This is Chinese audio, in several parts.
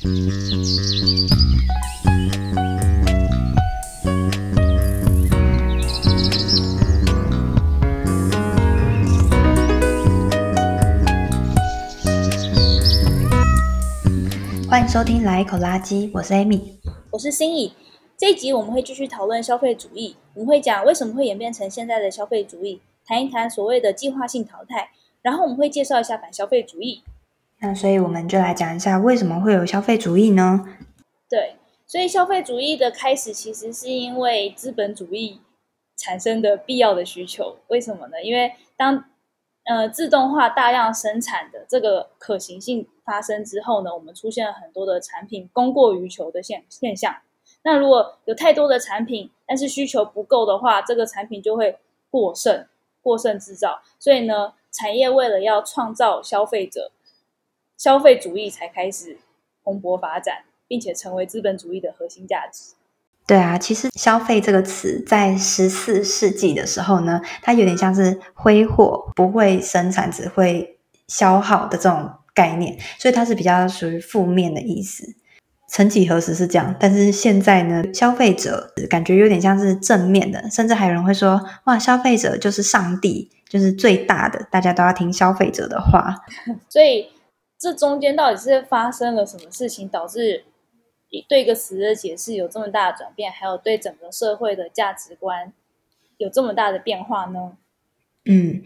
欢迎收听《来一口垃圾》，我是 Amy，我是心怡。这一集我们会继续讨论消费主义，我们会讲为什么会演变成现在的消费主义，谈一谈所谓的计划性淘汰，然后我们会介绍一下反消费主义。那所以我们就来讲一下为什么会有消费主义呢？对，所以消费主义的开始其实是因为资本主义产生的必要的需求。为什么呢？因为当呃自动化大量生产的这个可行性发生之后呢，我们出现了很多的产品供过于求的现现象。那如果有太多的产品，但是需求不够的话，这个产品就会过剩，过剩制造。所以呢，产业为了要创造消费者。消费主义才开始蓬勃发展，并且成为资本主义的核心价值。对啊，其实“消费”这个词在十四世纪的时候呢，它有点像是挥霍，不会生产，只会消耗的这种概念，所以它是比较属于负面的意思。曾几何时是这样，但是现在呢，消费者感觉有点像是正面的，甚至还有人会说：“哇，消费者就是上帝，就是最大的，大家都要听消费者的话。”所以。这中间到底是发生了什么事情，导致对一个词的解释有这么大的转变，还有对整个社会的价值观有这么大的变化呢？嗯，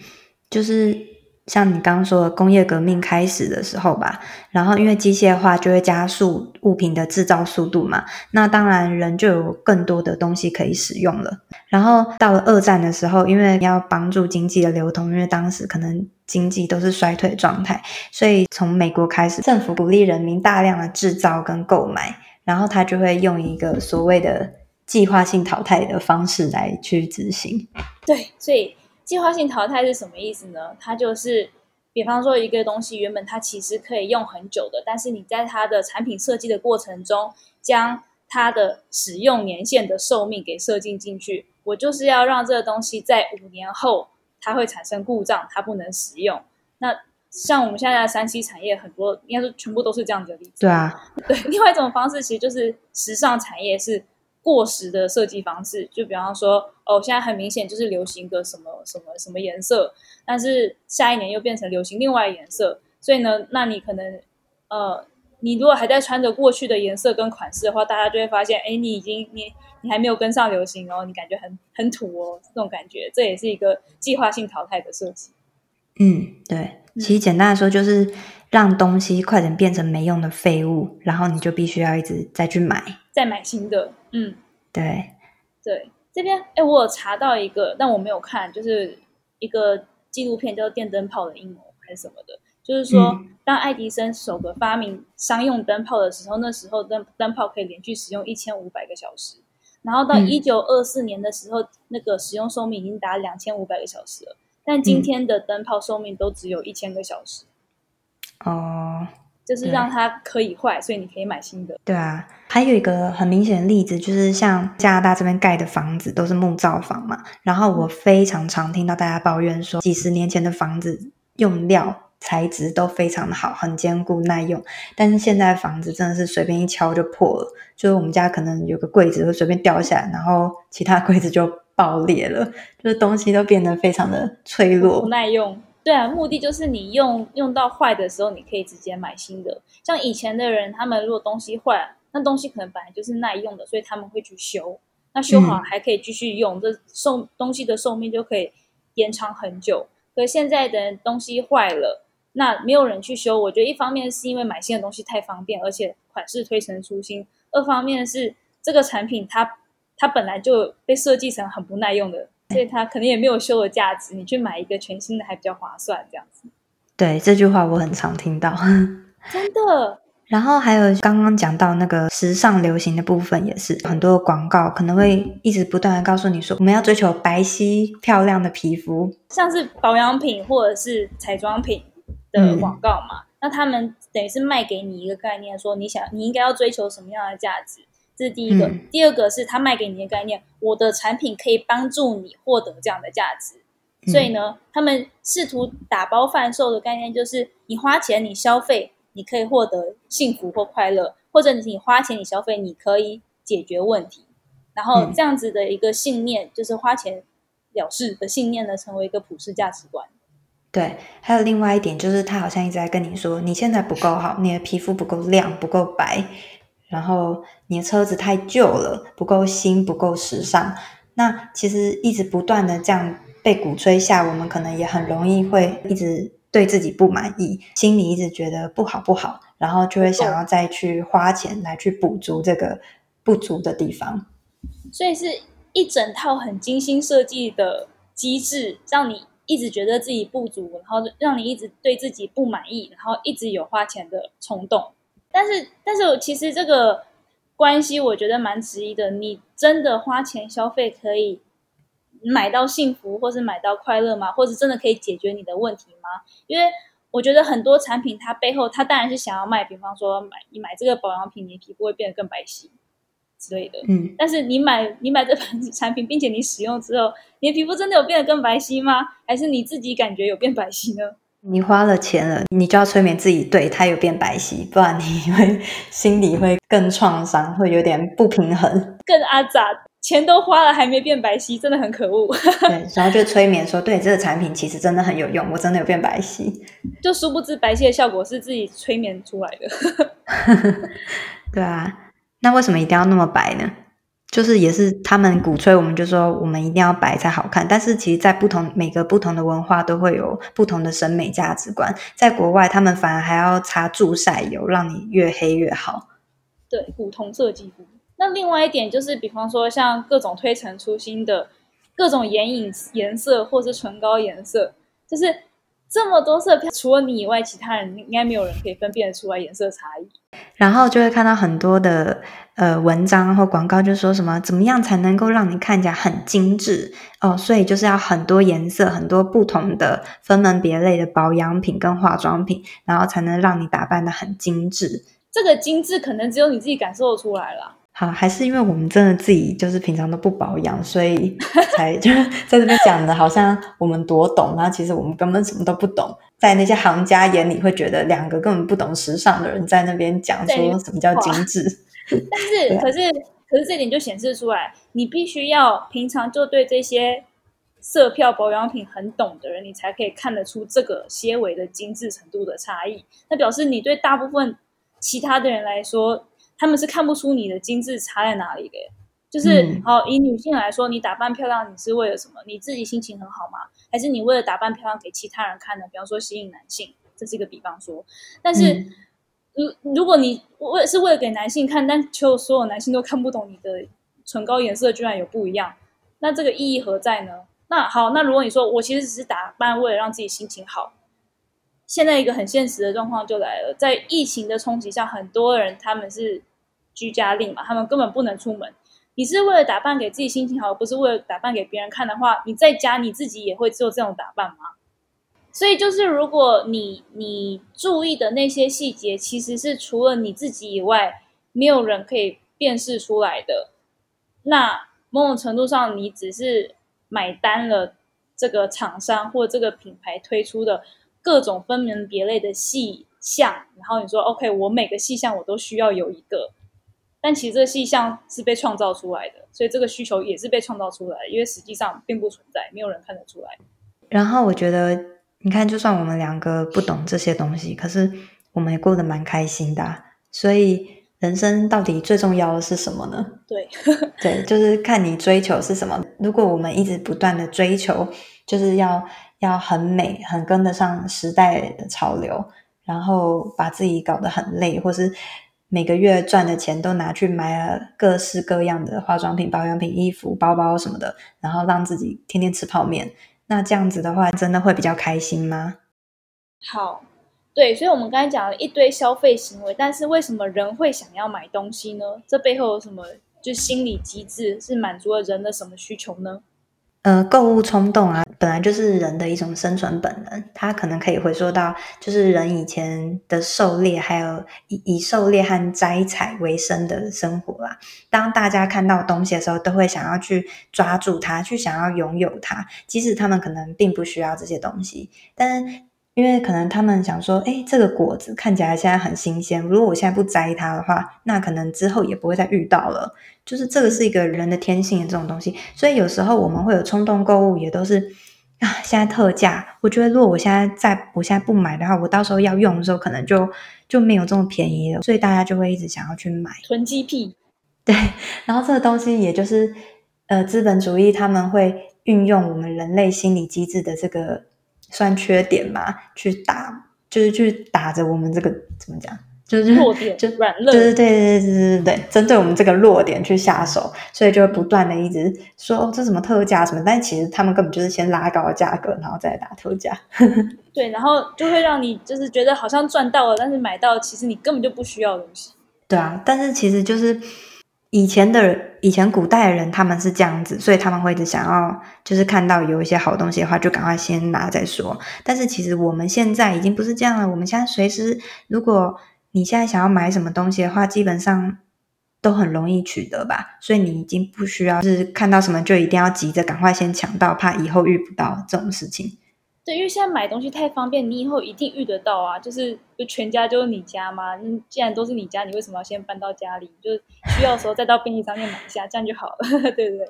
就是。像你刚刚说的工业革命开始的时候吧，然后因为机械化就会加速物品的制造速度嘛，那当然人就有更多的东西可以使用了。然后到了二战的时候，因为要帮助经济的流通，因为当时可能经济都是衰退状态，所以从美国开始，政府鼓励人民大量的制造跟购买，然后他就会用一个所谓的计划性淘汰的方式来去执行。对，所以。计划性淘汰是什么意思呢？它就是，比方说一个东西原本它其实可以用很久的，但是你在它的产品设计的过程中，将它的使用年限的寿命给设定进去。我就是要让这个东西在五年后它会产生故障，它不能使用。那像我们现在的三 C 产业很多，应该说全部都是这样子的例子。对啊，对。另外一种方式其实就是时尚产业是。过时的设计方式，就比方说，哦，现在很明显就是流行个什么什么什么颜色，但是下一年又变成流行另外颜色，所以呢，那你可能，呃，你如果还在穿着过去的颜色跟款式的话，大家就会发现，哎，你已经你你还没有跟上流行哦，你感觉很很土哦，这种感觉，这也是一个计划性淘汰的设计。嗯，对，其实简单来说就是让东西快点变成没用的废物，然后你就必须要一直再去买，再买新的。嗯，对，对，这边哎，我有查到一个，但我没有看，就是一个纪录片叫做《电灯泡的阴谋》还是什么的，就是说，嗯、当爱迪生首个发明商用灯泡的时候，那时候灯灯泡可以连续使用一千五百个小时，然后到一九二四年的时候，嗯、那个使用寿命已经达两千五百个小时了，但今天的灯泡寿命都只有一千个小时。哦。就是让它可以坏，所以你可以买新的。对啊，还有一个很明显的例子，就是像加拿大这边盖的房子都是木造房嘛。然后我非常常听到大家抱怨说，几十年前的房子用料材质都非常的好，很坚固耐用。但是现在房子真的是随便一敲就破了，就是我们家可能有个柜子会随便掉下来，然后其他柜子就爆裂了，就是东西都变得非常的脆弱，不耐用。对啊，目的就是你用用到坏的时候，你可以直接买新的。像以前的人，他们如果东西坏，那东西可能本来就是耐用的，所以他们会去修。那修好还可以继续用，嗯、这寿东西的寿命就可以延长很久。可现在的东西坏了，那没有人去修。我觉得一方面是因为买新的东西太方便，而且款式推陈出新；二方面是这个产品它它本来就被设计成很不耐用的。所以它可能也没有修的价值，你去买一个全新的还比较划算，这样子。对，这句话我很常听到，真的。然后还有刚刚讲到那个时尚流行的部分，也是很多广告可能会一直不断的告诉你说，我们要追求白皙漂亮的皮肤，像是保养品或者是彩妆品的广告嘛。嗯、那他们等于是卖给你一个概念，说你想你应该要追求什么样的价值。这是第一个，嗯、第二个是他卖给你的概念，我的产品可以帮助你获得这样的价值，嗯、所以呢，他们试图打包贩售的概念就是，你花钱，你消费，你可以获得幸福或快乐，或者你花钱你消费，你可以解决问题。然后这样子的一个信念，嗯、就是花钱了事的信念呢，成为一个普世价值观。对，还有另外一点就是，他好像一直在跟你说，你现在不够好，你的皮肤不够亮，不够白，然后你的车子太旧了，不够新，不够时尚。那其实一直不断的这样被鼓吹下，我们可能也很容易会一直对自己不满意，心里一直觉得不好不好，然后就会想要再去花钱来去补足这个不足的地方。所以是一整套很精心设计的机制，让你一直觉得自己不足，然后让你一直对自己不满意，然后一直有花钱的冲动。但是，但是我其实这个关系，我觉得蛮质疑的。你真的花钱消费可以买到幸福，或是买到快乐吗？或者真的可以解决你的问题吗？因为我觉得很多产品，它背后它当然是想要卖，比方说买你买这个保养品，你皮肤会变得更白皙。之类的，嗯，但是你买你买这款 产品，并且你使用之后，你的皮肤真的有变得更白皙吗？还是你自己感觉有变白皙呢？你花了钱了，你就要催眠自己，对，它有变白皙，不然你会心里会更创伤，会有点不平衡，更阿杂，钱都花了还没变白皙，真的很可恶。对，然后就催眠说，对，这个产品其实真的很有用，我真的有变白皙，就殊不知白皙的效果是自己催眠出来的。对啊。那为什么一定要那么白呢？就是也是他们鼓吹，我们就说我们一定要白才好看。但是其实，在不同每个不同的文化都会有不同的审美价值观。在国外，他们反而还要擦助晒油，让你越黑越好。对，古铜色肌肤。那另外一点就是，比方说像各种推陈出新的各种眼影颜色，或是唇膏颜色，就是这么多色票，除了你以外，其他人应该没有人可以分辨得出来颜色差异。然后就会看到很多的呃文章或广告，就说什么怎么样才能够让你看起来很精致哦？所以就是要很多颜色、很多不同的分门别类的保养品跟化妆品，然后才能让你打扮得很精致。这个精致可能只有你自己感受出来了。好，还是因为我们真的自己就是平常都不保养，所以才 就是在这边讲的好像我们多懂，然后其实我们根本什么都不懂。在那些行家眼里，会觉得两个根本不懂时尚的人在那边讲说什么叫精致。但是，可是，可是这点就显示出来，你必须要平常就对这些色票保养品很懂的人，你才可以看得出这个些微的精致程度的差异。那表示你对大部分其他的人来说。他们是看不出你的精致差在哪里的，就是、嗯、好以女性来说，你打扮漂亮，你是为了什么？你自己心情很好吗？还是你为了打扮漂亮给其他人看呢？比方说吸引男性，这是一个比方说。但是，如、嗯、如果你为是为了给男性看，但就所有男性都看不懂你的唇膏颜色居然有不一样，那这个意义何在呢？那好，那如果你说我其实只是打扮为了让自己心情好。现在一个很现实的状况就来了，在疫情的冲击下，很多人他们是居家令嘛，他们根本不能出门。你是为了打扮给自己心情好，不是为了打扮给别人看的话，你在家你自己也会做这种打扮吗？所以就是如果你你注意的那些细节，其实是除了你自己以外，没有人可以辨识出来的。那某种程度上，你只是买单了这个厂商或这个品牌推出的。各种分门别类的细项，然后你说 OK，我每个细项我都需要有一个，但其实这个细项是被创造出来的，所以这个需求也是被创造出来的，因为实际上并不存在，没有人看得出来。然后我觉得，你看，就算我们两个不懂这些东西，可是我们也过得蛮开心的啊，所以。人生到底最重要的是什么呢？对，对，就是看你追求是什么。如果我们一直不断的追求，就是要要很美，很跟得上时代的潮流，然后把自己搞得很累，或是每个月赚的钱都拿去买了各式各样的化妆品、保养品、衣服、包包什么的，然后让自己天天吃泡面，那这样子的话，真的会比较开心吗？好。对，所以我们刚才讲了一堆消费行为，但是为什么人会想要买东西呢？这背后有什么就心理机制，是满足了人的什么需求呢？呃，购物冲动啊，本来就是人的一种生存本能，它可能可以回溯到就是人以前的狩猎，还有以以狩猎和摘采为生的生活啦。当大家看到东西的时候，都会想要去抓住它，去想要拥有它，即使他们可能并不需要这些东西，但。因为可能他们想说，哎，这个果子看起来现在很新鲜，如果我现在不摘它的话，那可能之后也不会再遇到了。就是这个是一个人的天性的这种东西，所以有时候我们会有冲动购物，也都是啊，现在特价，我觉得如果我现在在我现在不买的话，我到时候要用的时候可能就就没有这么便宜了，所以大家就会一直想要去买。囤积癖。对，然后这个东西也就是呃，资本主义他们会运用我们人类心理机制的这个。算缺点嘛，去打就是去打着我们这个怎么讲，就是弱点，就软肋，对对对对对对对，针对我们这个弱点去下手，所以就会不断的一直说哦，这什么特价什么，但其实他们根本就是先拉高价格，然后再打特价。对，然后就会让你就是觉得好像赚到了，但是买到其实你根本就不需要的东西。对啊，但是其实就是。以前的，以前古代人，他们是这样子，所以他们会一直想要，就是看到有一些好东西的话，就赶快先拿再说。但是其实我们现在已经不是这样了，我们现在随时，如果你现在想要买什么东西的话，基本上都很容易取得吧。所以你已经不需要，是看到什么就一定要急着赶快先抢到，怕以后遇不到这种事情。对，因为现在买东西太方便，你以后一定遇得到啊！就是就全家就是你家嘛，那既然都是你家，你为什么要先搬到家里？就需要的时候再到便利商店买一下，这样就好了，对不对？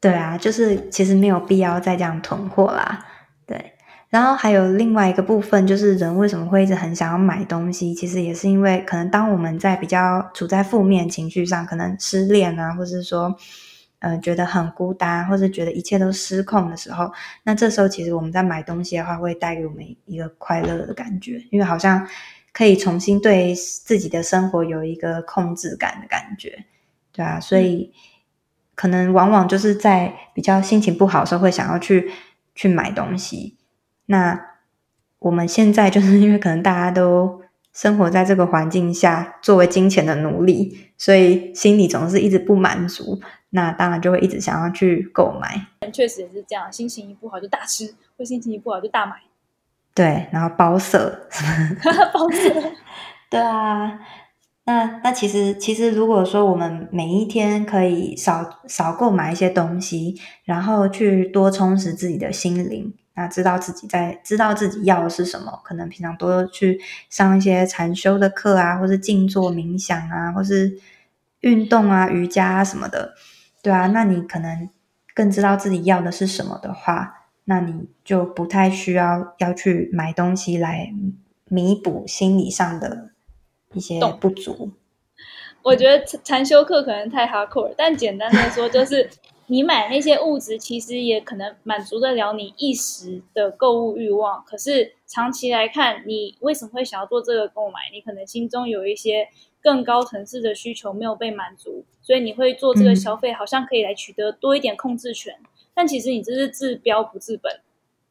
对啊，就是其实没有必要再这样囤货啦。对，然后还有另外一个部分，就是人为什么会一直很想要买东西？其实也是因为可能当我们在比较处在负面情绪上，可能失恋啊，或是说。呃，觉得很孤单，或是觉得一切都失控的时候，那这时候其实我们在买东西的话，会带给我们一个快乐的感觉，因为好像可以重新对自己的生活有一个控制感的感觉，对啊，所以可能往往就是在比较心情不好的时候，会想要去去买东西。那我们现在就是因为可能大家都生活在这个环境下，作为金钱的奴隶，所以心里总是一直不满足。那当然就会一直想要去购买，确实也是这样，心情一不好就大吃，或心情一不好就大买。对，然后包色，包色，对啊。那那其实其实如果说我们每一天可以少少购买一些东西，然后去多充实自己的心灵，那知道自己在知道自己要的是什么，可能平常多去上一些禅修的课啊，或是静坐冥想啊，或是运动啊，瑜伽啊什么的。对啊，那你可能更知道自己要的是什么的话，那你就不太需要要去买东西来弥补心理上的一些不足。我觉得禅修课可能太 hardcore，但简单的说，就是你买那些物质，其实也可能满足得了你一时的购物欲望。可是长期来看，你为什么会想要做这个购买？你可能心中有一些。更高层次的需求没有被满足，所以你会做这个消费，好像可以来取得多一点控制权。嗯、但其实你这是治标不治本。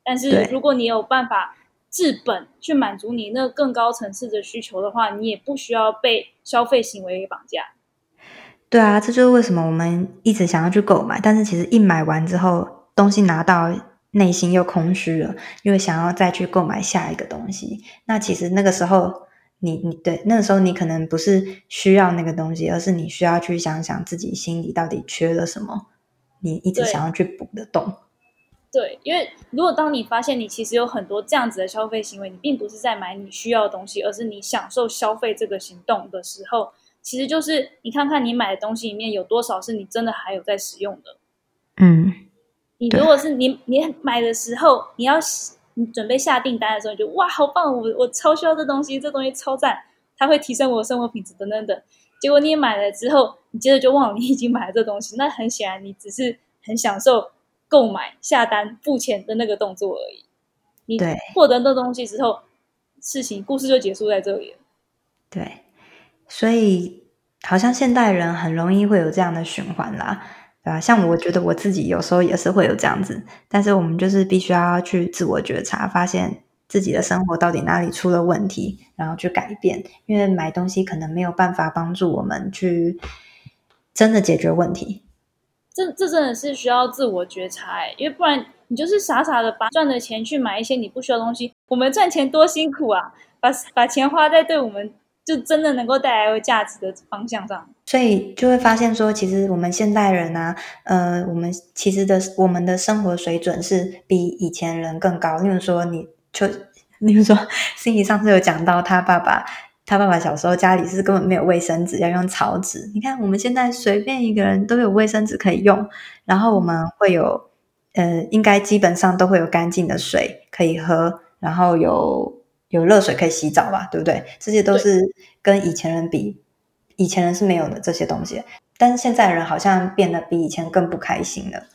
但是如果你有办法治本去满足你那更高层次的需求的话，你也不需要被消费行为给绑架。对啊，这就是为什么我们一直想要去购买，但是其实一买完之后，东西拿到内心又空虚了，又想要再去购买下一个东西。那其实那个时候。你你对那个时候你可能不是需要那个东西，而是你需要去想想自己心里到底缺了什么，你一直想要去补的洞。对，因为如果当你发现你其实有很多这样子的消费行为，你并不是在买你需要的东西，而是你享受消费这个行动的时候，其实就是你看看你买的东西里面有多少是你真的还有在使用的。嗯，你如果是你你买的时候，你要。你准备下订单的时候，你就哇，好棒！我我超需要这东西，这东西超赞，它会提升我的生活品质等等等。结果你买了之后，你接着就忘了你已经买了这东西。那很显然，你只是很享受购买、下单、付钱的那个动作而已。你获得那东西之后，事情故事就结束在这里了。对，所以好像现代人很容易会有这样的循环啦。对啊，像我觉得我自己有时候也是会有这样子，但是我们就是必须要去自我觉察，发现自己的生活到底哪里出了问题，然后去改变。因为买东西可能没有办法帮助我们去真的解决问题。这这真的是需要自我觉察哎，因为不然你就是傻傻的把赚的钱去买一些你不需要的东西。我们赚钱多辛苦啊，把把钱花在对我们。就真的能够带来价值的方向上，所以就会发现说，其实我们现代人啊，呃，我们其实的我们的生活水准是比以前人更高。例如说，你就 例如说，心仪上次有讲到他爸爸，他爸爸小时候家里是根本没有卫生纸，要用草纸。你看，我们现在随便一个人都有卫生纸可以用，然后我们会有，呃，应该基本上都会有干净的水可以喝，然后有有热水可以洗澡吧，对不对？这些都是跟以前人比，以前人是没有的这些东西，但是现在人好像变得比以前更不开心了，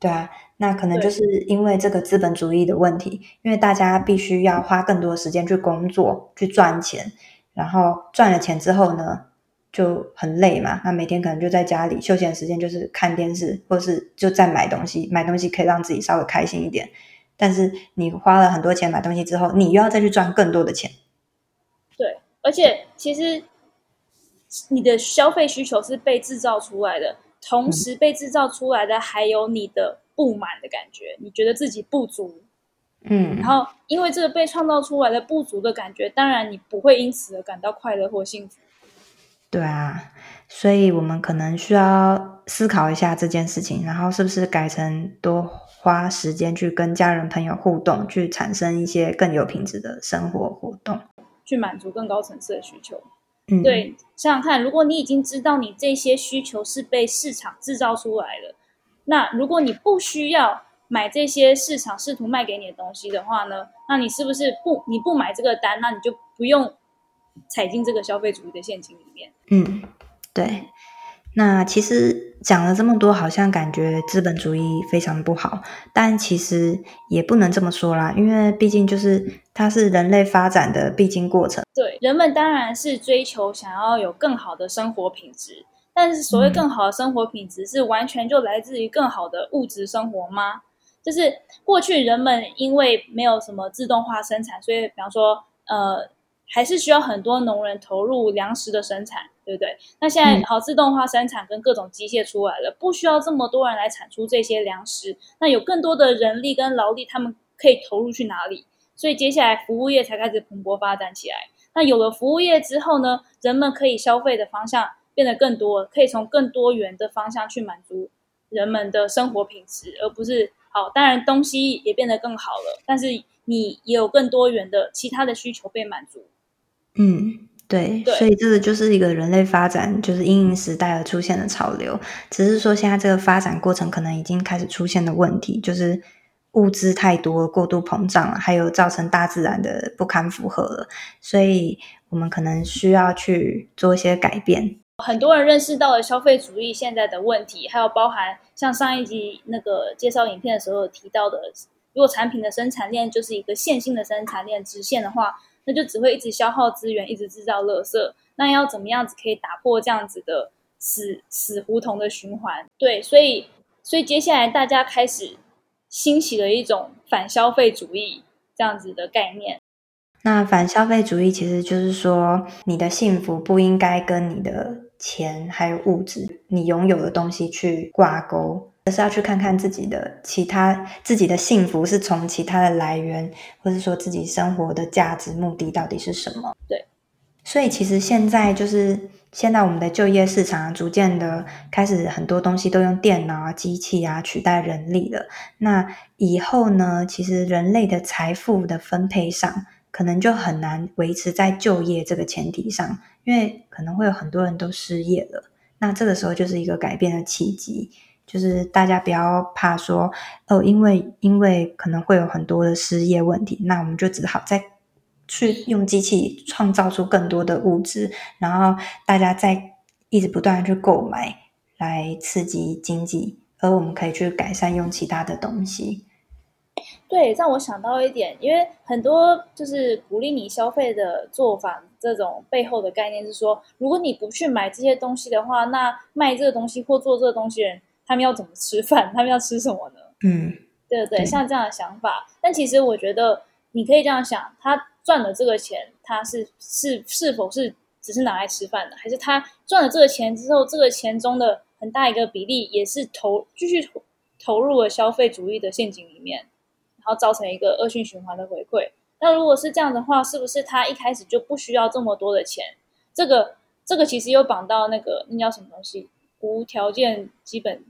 对啊。那可能就是因为这个资本主义的问题，因为大家必须要花更多的时间去工作、去赚钱，然后赚了钱之后呢，就很累嘛。那每天可能就在家里休闲时间就是看电视，或是就在买东西。买东西可以让自己稍微开心一点，但是你花了很多钱买东西之后，你又要再去赚更多的钱。对，而且其实你的消费需求是被制造出来的，同时被制造出来的还有你的。不满的感觉，你觉得自己不足，嗯，然后因为这个被创造出来的不足的感觉，当然你不会因此而感到快乐或幸福。对啊，所以我们可能需要思考一下这件事情，然后是不是改成多花时间去跟家人朋友互动，去产生一些更有品质的生活活动，去满足更高层次的需求。嗯，对，想想看，如果你已经知道你这些需求是被市场制造出来的。那如果你不需要买这些市场试图卖给你的东西的话呢？那你是不是不你不买这个单，那你就不用踩进这个消费主义的陷阱里面？嗯，对。那其实讲了这么多，好像感觉资本主义非常不好，但其实也不能这么说啦，因为毕竟就是它是人类发展的必经过程。对，人们当然是追求想要有更好的生活品质。但是，所谓更好的生活品质，是完全就来自于更好的物质生活吗？就是过去人们因为没有什么自动化生产，所以比方说，呃，还是需要很多农人投入粮食的生产，对不对？那现在好，自动化生产跟各种机械出来了，不需要这么多人来产出这些粮食，那有更多的人力跟劳力，他们可以投入去哪里？所以接下来服务业才开始蓬勃发展起来。那有了服务业之后呢，人们可以消费的方向。变得更多，可以从更多元的方向去满足人们的生活品质，而不是好。当然，东西也变得更好了，但是你也有更多元的其他的需求被满足。嗯，对，对，所以这个就是一个人类发展，就是因应时代而出现的潮流。只是说，现在这个发展过程可能已经开始出现的问题，就是物资太多，过度膨胀了，还有造成大自然的不堪负荷了。所以我们可能需要去做一些改变。很多人认识到了消费主义现在的问题，还有包含像上一集那个介绍影片的时候有提到的，如果产品的生产链就是一个线性的生产链直线的话，那就只会一直消耗资源，一直制造垃圾。那要怎么样子可以打破这样子的死死胡同的循环？对，所以所以接下来大家开始兴起了一种反消费主义这样子的概念。那反消费主义其实就是说，你的幸福不应该跟你的钱还有物质，你拥有的东西去挂钩，而是要去看看自己的其他自己的幸福是从其他的来源，或是说自己生活的价值目的到底是什么？对，所以其实现在就是现在我们的就业市场逐渐的开始很多东西都用电脑啊、机器啊取代人力了。那以后呢，其实人类的财富的分配上，可能就很难维持在就业这个前提上，因为可能会有很多人都失业了。那这个时候就是一个改变的契机，就是大家不要怕说哦，因为因为可能会有很多的失业问题，那我们就只好再去用机器创造出更多的物质，然后大家再一直不断的去购买来刺激经济，而我们可以去改善用其他的东西。对，让我想到一点，因为很多就是鼓励你消费的做法，这种背后的概念是说，如果你不去买这些东西的话，那卖这个东西或做这个东西人，他们要怎么吃饭？他们要吃什么呢？嗯，对对，像这样的想法。但其实我觉得你可以这样想：他赚了这个钱，他是是是否是只是拿来吃饭的，还是他赚了这个钱之后，这个钱中的很大一个比例也是投继续投投入了消费主义的陷阱里面？然后造成一个恶性循环的回馈。那如果是这样的话，是不是他一开始就不需要这么多的钱？这个这个其实又绑到那个那叫什么东西？无条件基本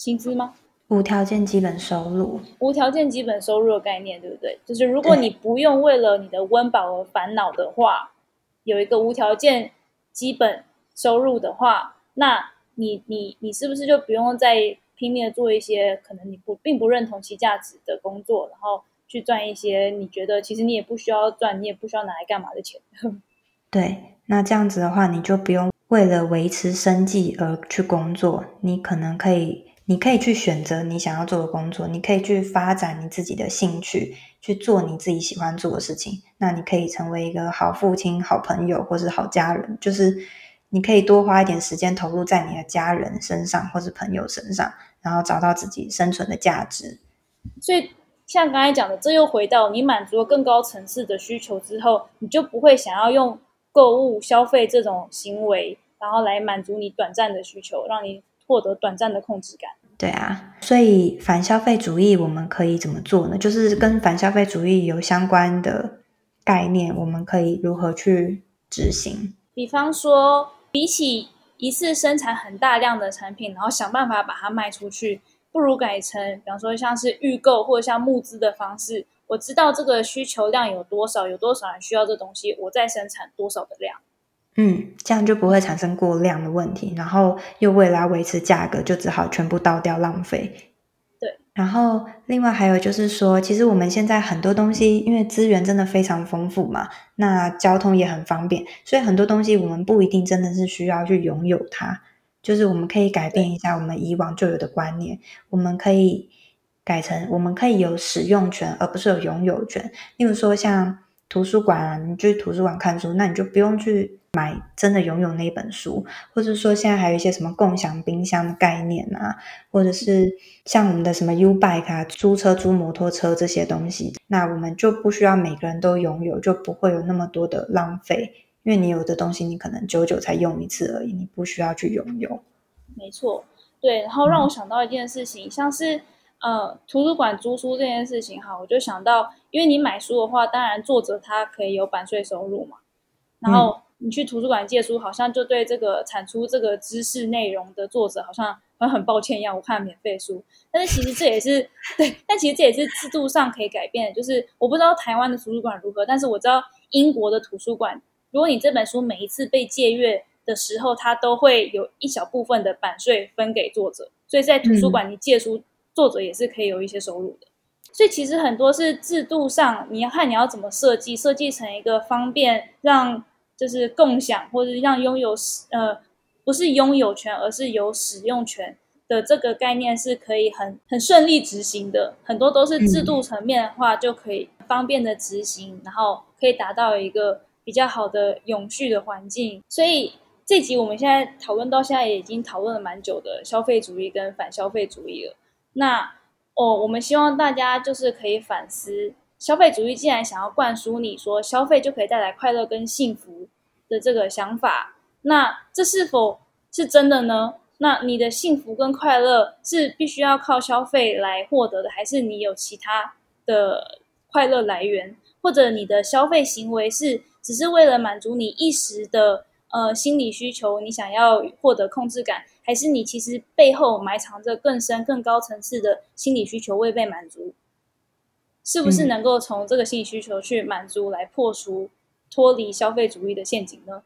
薪资吗？无条件基本收入，无条件基本收入的概念，对不对？就是如果你不用为了你的温饱而烦恼的话，有一个无条件基本收入的话，那你你你是不是就不用再拼命的做一些可能你不并不认同其价值的工作，然后去赚一些你觉得其实你也不需要赚，你也不需要拿来干嘛的钱？对，那这样子的话，你就不用为了维持生计而去工作，你可能可以。你可以去选择你想要做的工作，你可以去发展你自己的兴趣，去做你自己喜欢做的事情。那你可以成为一个好父亲、好朋友，或是好家人。就是你可以多花一点时间投入在你的家人身上，或是朋友身上，然后找到自己生存的价值。所以，像刚才讲的，这又回到你满足了更高层次的需求之后，你就不会想要用购物、消费这种行为，然后来满足你短暂的需求，让你获得短暂的控制感。对啊，所以反消费主义我们可以怎么做呢？就是跟反消费主义有相关的概念，我们可以如何去执行？比方说，比起一次生产很大量的产品，然后想办法把它卖出去，不如改成，比方说像是预购或者像募资的方式。我知道这个需求量有多少，有多少人需要这东西，我再生产多少的量。嗯，这样就不会产生过量的问题，然后又为了维持价格，就只好全部倒掉浪费。对，然后另外还有就是说，其实我们现在很多东西，因为资源真的非常丰富嘛，那交通也很方便，所以很多东西我们不一定真的是需要去拥有它，就是我们可以改变一下我们以往就有的观念，我们可以改成我们可以有使用权，而不是有拥有权。例如说像图书馆啊，你去图书馆看书，那你就不用去。买真的拥有那本书，或者说现在还有一些什么共享冰箱的概念啊，或者是像我们的什么 U-Bike 啊，租车、租摩托车这些东西，那我们就不需要每个人都拥有，就不会有那么多的浪费，因为你有的东西你可能久久才用一次而已，你不需要去拥有。没错，对，然后让我想到一件事情，像是呃图书馆租书这件事情哈，我就想到，因为你买书的话，当然作者他可以有版税收入嘛，然后。你去图书馆借书，好像就对这个产出这个知识内容的作者，好像很很抱歉一样。我看免费书，但是其实这也是 对，但其实这也是制度上可以改变的。就是我不知道台湾的图书馆如何，但是我知道英国的图书馆，如果你这本书每一次被借阅的时候，它都会有一小部分的版税分给作者，所以在图书馆你借书，嗯、作者也是可以有一些收入的。所以其实很多是制度上，你要看你要怎么设计，设计成一个方便让。就是共享，或者让拥有呃，不是拥有权，而是有使用权的这个概念是可以很很顺利执行的。很多都是制度层面的话，就可以方便的执行，然后可以达到一个比较好的永续的环境。所以这集我们现在讨论到现在也已经讨论了蛮久的消费主义跟反消费主义了。那哦，我们希望大家就是可以反思。消费主义既然想要灌输你说消费就可以带来快乐跟幸福的这个想法，那这是否是真的呢？那你的幸福跟快乐是必须要靠消费来获得的，还是你有其他的快乐来源？或者你的消费行为是只是为了满足你一时的呃心理需求，你想要获得控制感，还是你其实背后埋藏着更深、更高层次的心理需求未被满足？是不是能够从这个心理需求去满足，来破除脱离消费主义的陷阱呢？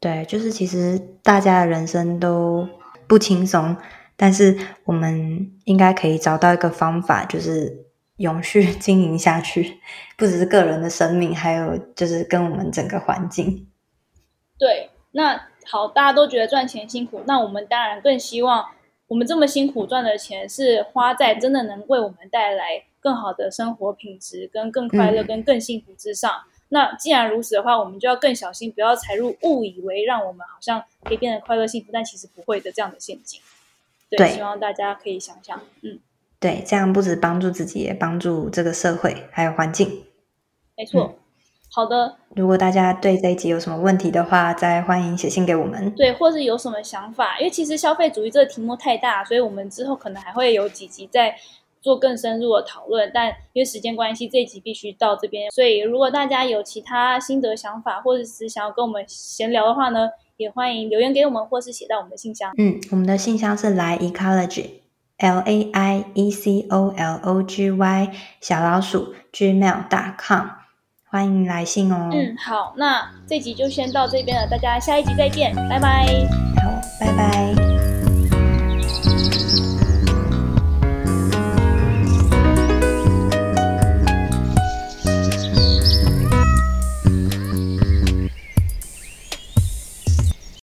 对，就是其实大家的人生都不轻松，但是我们应该可以找到一个方法，就是永续经营下去，不只是个人的生命，还有就是跟我们整个环境。对，那好，大家都觉得赚钱辛苦，那我们当然更希望我们这么辛苦赚的钱是花在真的能为我们带来。更好的生活品质，跟更快乐，跟更幸福之上。嗯。那既然如此的话，我们就要更小心，不要踩入误以为让我们好像可以变得快乐幸福，但其实不会的这样的陷阱。对，对，希望大家可以想想，嗯，对，这样不止帮助自己，也帮助这个社会还有环境。没错。嗯。好的。如果大家对这一集有什么问题的话，再欢迎写信给我们。对，或是有什么想法，因为其实消费主义这个题目太大，所以我们之后可能还会有几集在。做更深入的讨论，但因为时间关系，这一集必须到这边。所以，如果大家有其他心得想法，或者是想要跟我们闲聊的话呢，也欢迎留言给我们，或是写到我们的信箱。嗯，我们的信箱是来 ecology L A I E C O L O G Y 小老鼠 gmail.com，欢迎来信哦。嗯，好，那这集就先到这边了，大家下一集再见，拜拜。好，拜拜。